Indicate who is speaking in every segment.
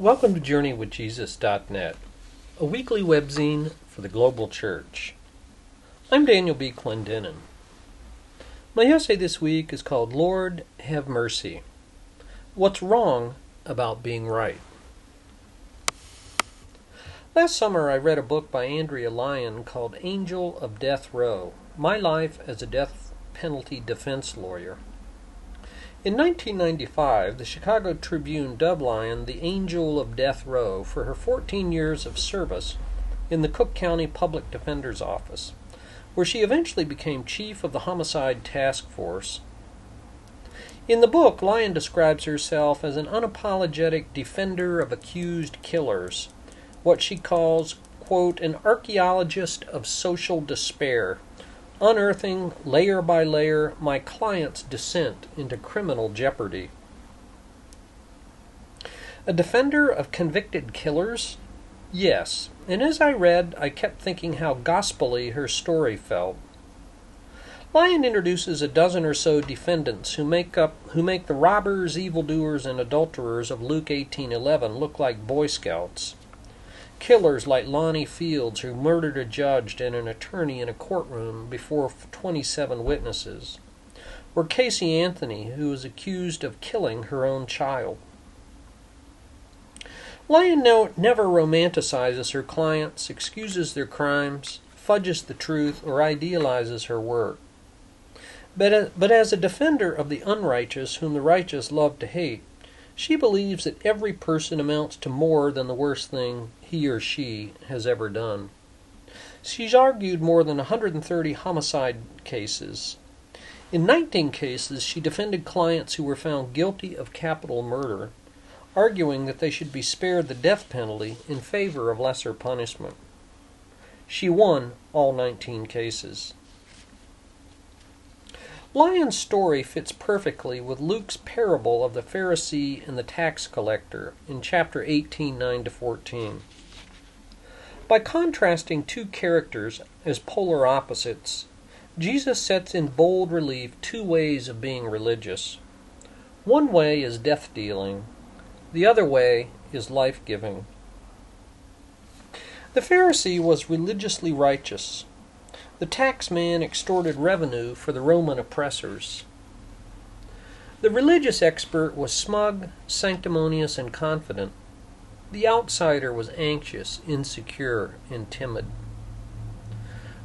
Speaker 1: Welcome to JourneyWithJesus.net, a weekly webzine for the global church. I'm Daniel B. Clendenin. My essay this week is called Lord Have Mercy What's Wrong About Being Right? Last summer, I read a book by Andrea Lyon called Angel of Death Row My Life as a Death Penalty Defense Lawyer. In 1995, the Chicago Tribune dubbed Lyon the Angel of Death Row for her 14 years of service in the Cook County Public Defender's Office, where she eventually became chief of the Homicide Task Force. In the book, Lyon describes herself as an unapologetic defender of accused killers, what she calls, quote, an archaeologist of social despair unearthing layer by layer my client's descent into criminal jeopardy. A defender of convicted killers? Yes, and as I read, I kept thinking how gospelly her story felt. Lyon introduces a dozen or so defendants who make up who make the robbers, evildoers, and adulterers of Luke 18:11 look like Boy Scouts. Killers like Lonnie Fields, who murdered a judge and an attorney in a courtroom before 27 witnesses, or Casey Anthony, who was accused of killing her own child. Lyon never romanticizes her clients, excuses their crimes, fudges the truth, or idealizes her work. But, uh, but as a defender of the unrighteous, whom the righteous love to hate, she believes that every person amounts to more than the worst thing he or she has ever done. She's argued more than 130 homicide cases. In 19 cases, she defended clients who were found guilty of capital murder, arguing that they should be spared the death penalty in favor of lesser punishment. She won all 19 cases. Lyon's story fits perfectly with Luke's parable of the Pharisee and the tax collector in chapter 18 9 to 14. By contrasting two characters as polar opposites, Jesus sets in bold relief two ways of being religious. One way is death dealing, the other way is life giving. The Pharisee was religiously righteous, the taxman extorted revenue for the Roman oppressors. The religious expert was smug, sanctimonious, and confident. The outsider was anxious, insecure, and timid.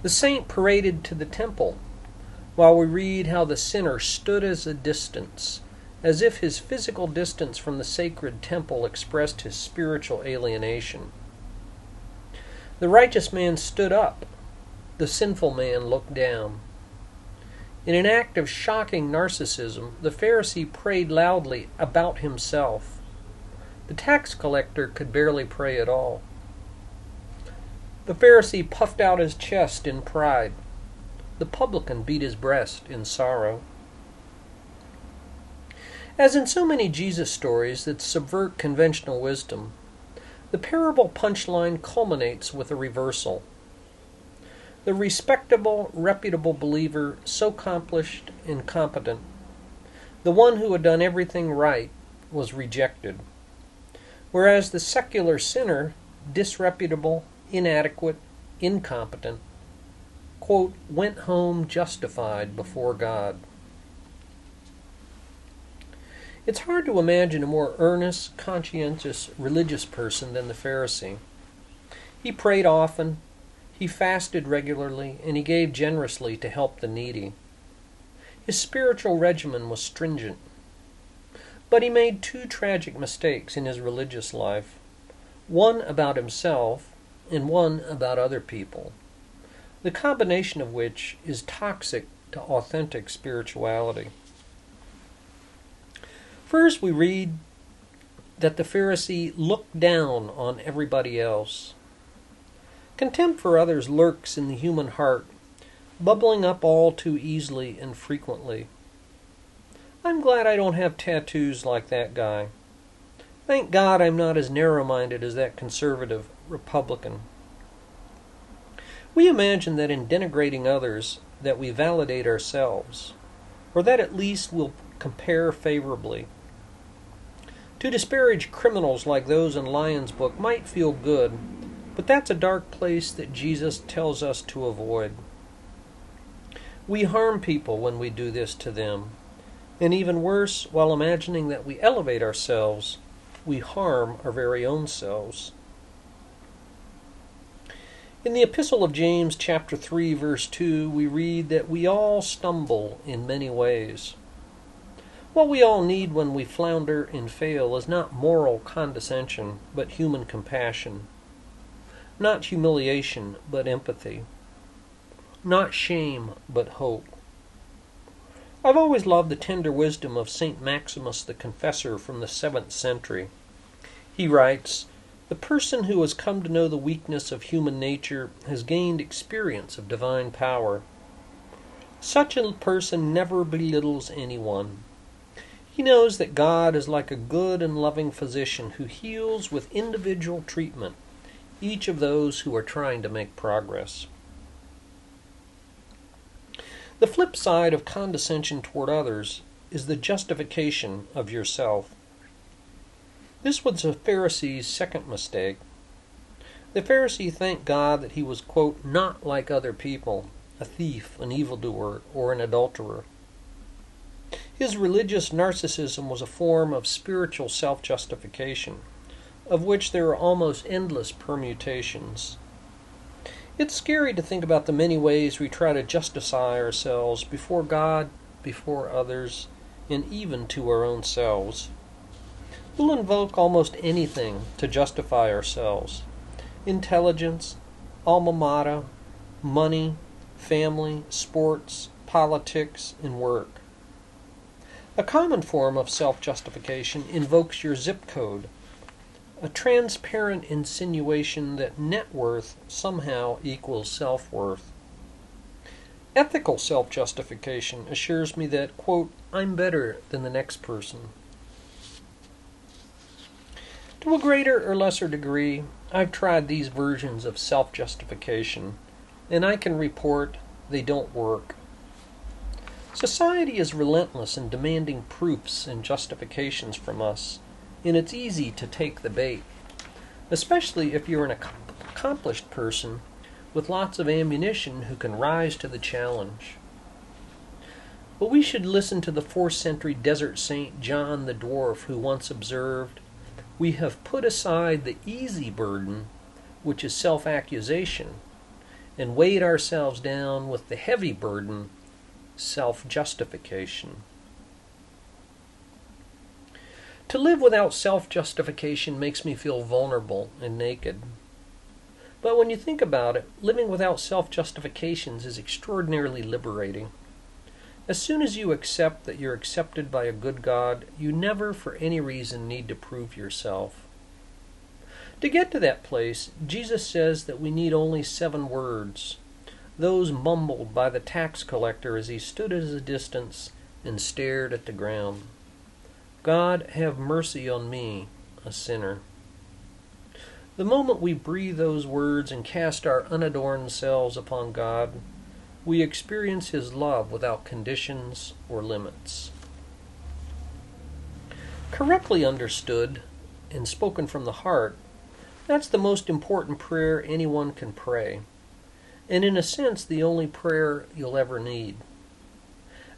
Speaker 1: The saint paraded to the temple, while we read how the sinner stood as a distance, as if his physical distance from the sacred temple expressed his spiritual alienation. The righteous man stood up, the sinful man looked down. In an act of shocking narcissism, the Pharisee prayed loudly about himself. The tax collector could barely pray at all. The Pharisee puffed out his chest in pride. The publican beat his breast in sorrow. As in so many Jesus stories that subvert conventional wisdom, the parable punchline culminates with a reversal. The respectable, reputable believer, so accomplished and competent, the one who had done everything right, was rejected. Whereas the secular sinner, disreputable, inadequate, incompetent, quote, went home justified before God. It's hard to imagine a more earnest, conscientious, religious person than the Pharisee. He prayed often, he fasted regularly, and he gave generously to help the needy. His spiritual regimen was stringent. But he made two tragic mistakes in his religious life one about himself, and one about other people, the combination of which is toxic to authentic spirituality. First, we read that the Pharisee looked down on everybody else. Contempt for others lurks in the human heart, bubbling up all too easily and frequently. I'm glad I don't have tattoos like that guy. Thank God I'm not as narrow minded as that conservative Republican. We imagine that in denigrating others that we validate ourselves, or that at least we'll compare favorably. To disparage criminals like those in Lyon's book might feel good, but that's a dark place that Jesus tells us to avoid. We harm people when we do this to them. And even worse, while imagining that we elevate ourselves, we harm our very own selves. In the Epistle of James, chapter 3, verse 2, we read that we all stumble in many ways. What we all need when we flounder and fail is not moral condescension, but human compassion. Not humiliation, but empathy. Not shame, but hope. I've always loved the tender wisdom of St. Maximus the Confessor from the seventh century. He writes, the person who has come to know the weakness of human nature has gained experience of divine power. Such a person never belittles anyone. He knows that God is like a good and loving physician who heals with individual treatment each of those who are trying to make progress. The flip side of condescension toward others is the justification of yourself. This was the Pharisee's second mistake. The Pharisee thanked God that he was, quote, not like other people, a thief, an evildoer, or an adulterer. His religious narcissism was a form of spiritual self justification, of which there are almost endless permutations. It's scary to think about the many ways we try to justify ourselves before God, before others, and even to our own selves. We'll invoke almost anything to justify ourselves intelligence, alma mater, money, family, sports, politics, and work. A common form of self justification invokes your zip code, a transparent insinuation that net worth somehow equals self worth. Ethical self justification assures me that, quote, I'm better than the next person. To a greater or lesser degree, I've tried these versions of self justification, and I can report they don't work. Society is relentless in demanding proofs and justifications from us, and it's easy to take the bait, especially if you're an accomplished person with lots of ammunition who can rise to the challenge. But we should listen to the fourth century desert saint John the Dwarf, who once observed we have put aside the easy burden, which is self accusation, and weighed ourselves down with the heavy burden, self justification. To live without self justification makes me feel vulnerable and naked. But when you think about it, living without self justifications is extraordinarily liberating. As soon as you accept that you're accepted by a good God, you never for any reason need to prove yourself. To get to that place, Jesus says that we need only seven words, those mumbled by the tax collector as he stood at a distance and stared at the ground. God, have mercy on me, a sinner. The moment we breathe those words and cast our unadorned selves upon God, we experience His love without conditions or limits. Correctly understood and spoken from the heart, that's the most important prayer anyone can pray, and in a sense, the only prayer you'll ever need.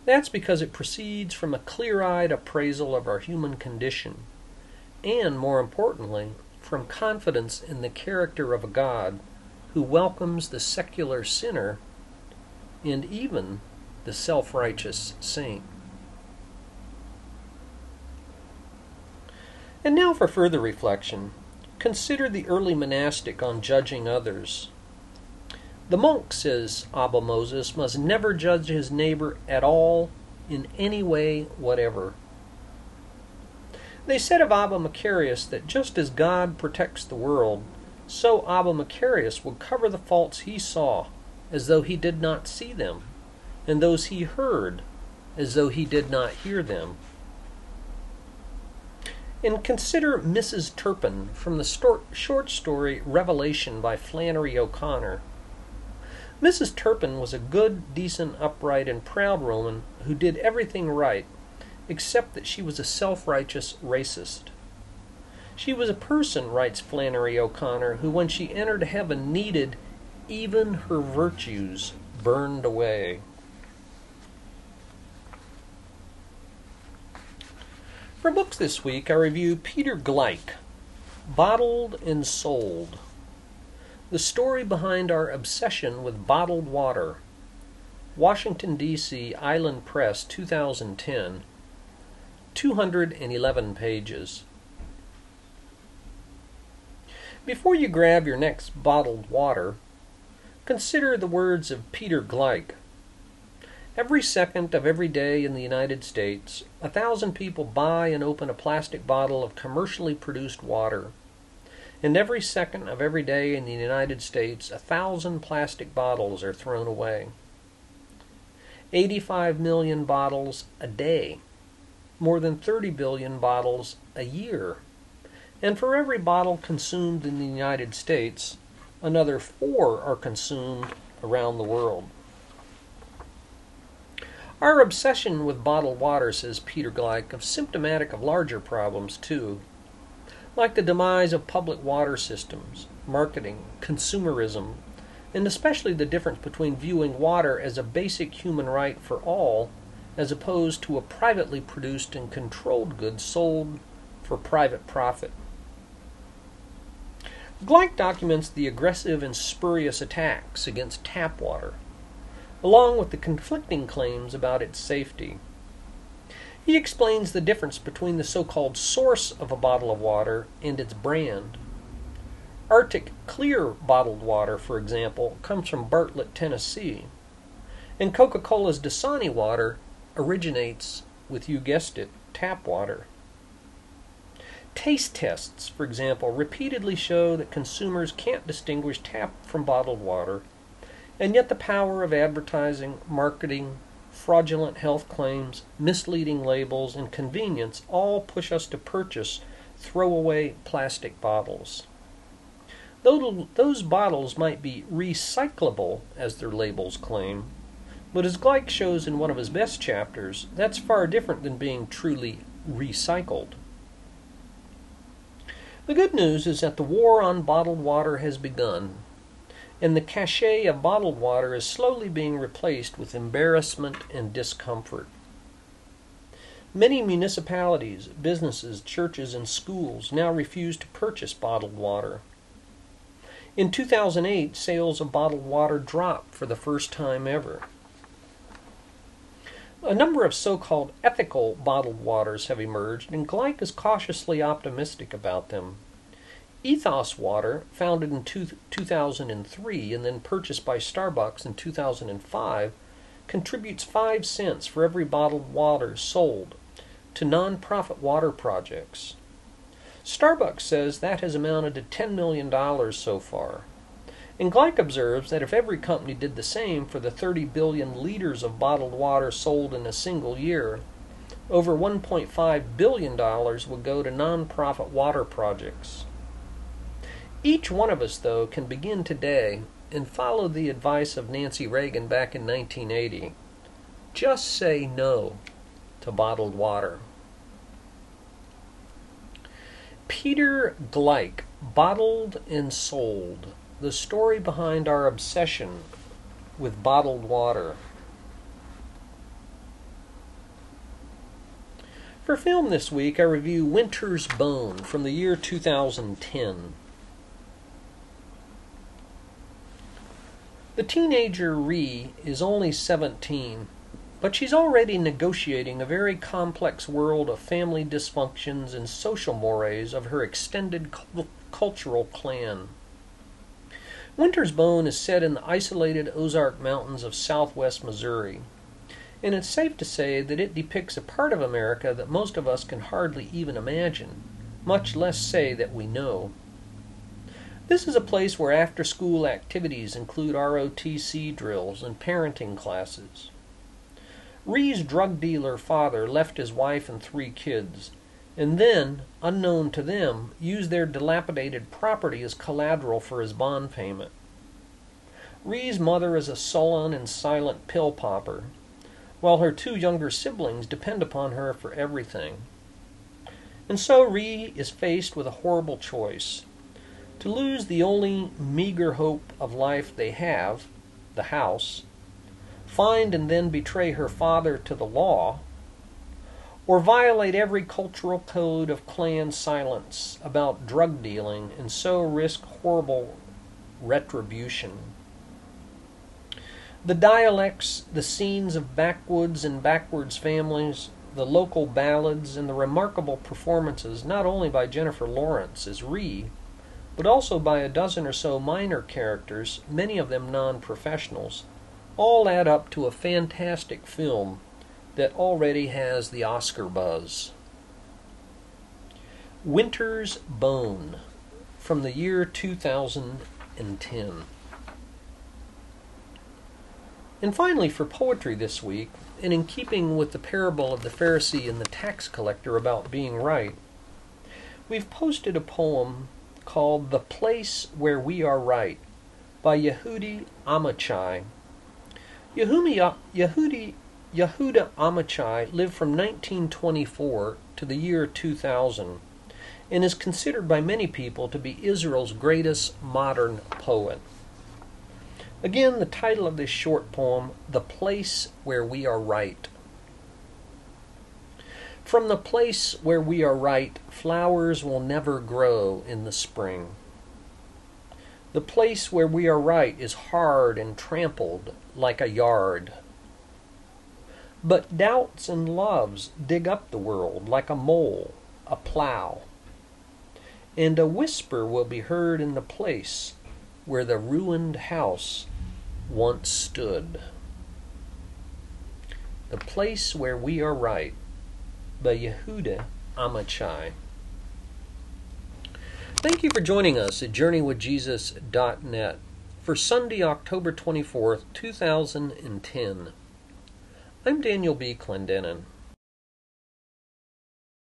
Speaker 1: That's because it proceeds from a clear eyed appraisal of our human condition, and more importantly, from confidence in the character of a God who welcomes the secular sinner and even the self righteous saint. And now for further reflection. Consider the early monastic on judging others. The monk, says Abba Moses, must never judge his neighbor at all in any way whatever. They said of Abba Macarius that just as God protects the world, so Abba Macarius would cover the faults he saw as though he did not see them, and those he heard as though he did not hear them. And consider Mrs. Turpin from the short story Revelation by Flannery O'Connor. Mrs. Turpin was a good, decent, upright, and proud woman who did everything right, except that she was a self righteous racist. She was a person, writes Flannery O'Connor, who when she entered heaven needed even her virtues burned away. For books this week, I review Peter Gleick, Bottled and Sold. The story behind our obsession with bottled water. Washington, D.C., Island Press, 2010. 211 pages. Before you grab your next bottled water, consider the words of Peter Gleick. Every second of every day in the United States, a thousand people buy and open a plastic bottle of commercially produced water. And every second of every day in the United States, a thousand plastic bottles are thrown away. 85 million bottles a day, more than 30 billion bottles a year. And for every bottle consumed in the United States, another four are consumed around the world. Our obsession with bottled water, says Peter Gleick, is symptomatic of larger problems too, like the demise of public water systems, marketing, consumerism, and especially the difference between viewing water as a basic human right for all as opposed to a privately produced and controlled good sold for private profit. Gleick documents the aggressive and spurious attacks against tap water, along with the conflicting claims about its safety. He explains the difference between the so called source of a bottle of water and its brand. Arctic Clear bottled water, for example, comes from Bartlett, Tennessee, and Coca Cola's Dasani water originates with, you guessed it, tap water. Taste tests, for example, repeatedly show that consumers can't distinguish tap from bottled water, and yet the power of advertising, marketing, fraudulent health claims, misleading labels, and convenience all push us to purchase throwaway plastic bottles. Those bottles might be recyclable, as their labels claim, but as Gleick shows in one of his best chapters, that's far different than being truly recycled. The good news is that the war on bottled water has begun, and the cachet of bottled water is slowly being replaced with embarrassment and discomfort. Many municipalities, businesses, churches, and schools now refuse to purchase bottled water. In 2008, sales of bottled water dropped for the first time ever. A number of so called ethical bottled waters have emerged, and Gleick is cautiously optimistic about them. Ethos Water, founded in two, 2003 and then purchased by Starbucks in 2005, contributes 5 cents for every bottled water sold to nonprofit water projects. Starbucks says that has amounted to $10 million so far. And Gleick observes that if every company did the same for the 30 billion liters of bottled water sold in a single year, over $1.5 billion would go to nonprofit water projects. Each one of us, though, can begin today and follow the advice of Nancy Reagan back in 1980. Just say no to bottled water. Peter Gleick, Bottled and Sold the story behind our obsession with bottled water. For film this week, I review Winter's Bone from the year 2010. The teenager Ree is only 17, but she's already negotiating a very complex world of family dysfunctions and social mores of her extended cultural clan. Winter's Bone is set in the isolated Ozark Mountains of southwest Missouri, and it's safe to say that it depicts a part of America that most of us can hardly even imagine, much less say that we know. This is a place where after school activities include ROTC drills and parenting classes. Ree's drug dealer father left his wife and three kids, and then, unknown to them, used their dilapidated property as collateral for his bond payment. Ree's mother is a sullen and silent pill popper, while her two younger siblings depend upon her for everything. And so Ree is faced with a horrible choice to lose the only meager hope of life they have, the house, find and then betray her father to the law, or violate every cultural code of clan silence about drug dealing and so risk horrible retribution. The dialects, the scenes of backwoods and backwards families, the local ballads, and the remarkable performances not only by Jennifer Lawrence as Ree, but also by a dozen or so minor characters, many of them non professionals, all add up to a fantastic film that already has the Oscar buzz. Winter's Bone from the year 2010. And finally, for poetry this week, and in keeping with the parable of the Pharisee and the tax collector about being right, we've posted a poem called The Place Where We Are Right by Yehudi Amichai. Yehudi, uh, Yehudi, Yehuda Amichai lived from 1924 to the year 2000 and is considered by many people to be Israel's greatest modern poet. Again, the title of this short poem, The Place Where We Are Right. From the place where we are right, flowers will never grow in the spring. The place where we are right is hard and trampled like a yard. But doubts and loves dig up the world like a mole, a plow. And a whisper will be heard in the place where the ruined house once stood. The place where we are right by Yehuda Amichai. Thank you for joining us at JourneyWithJesus.net for Sunday, October 24th, 2010. I'm Daniel B. Clendenin.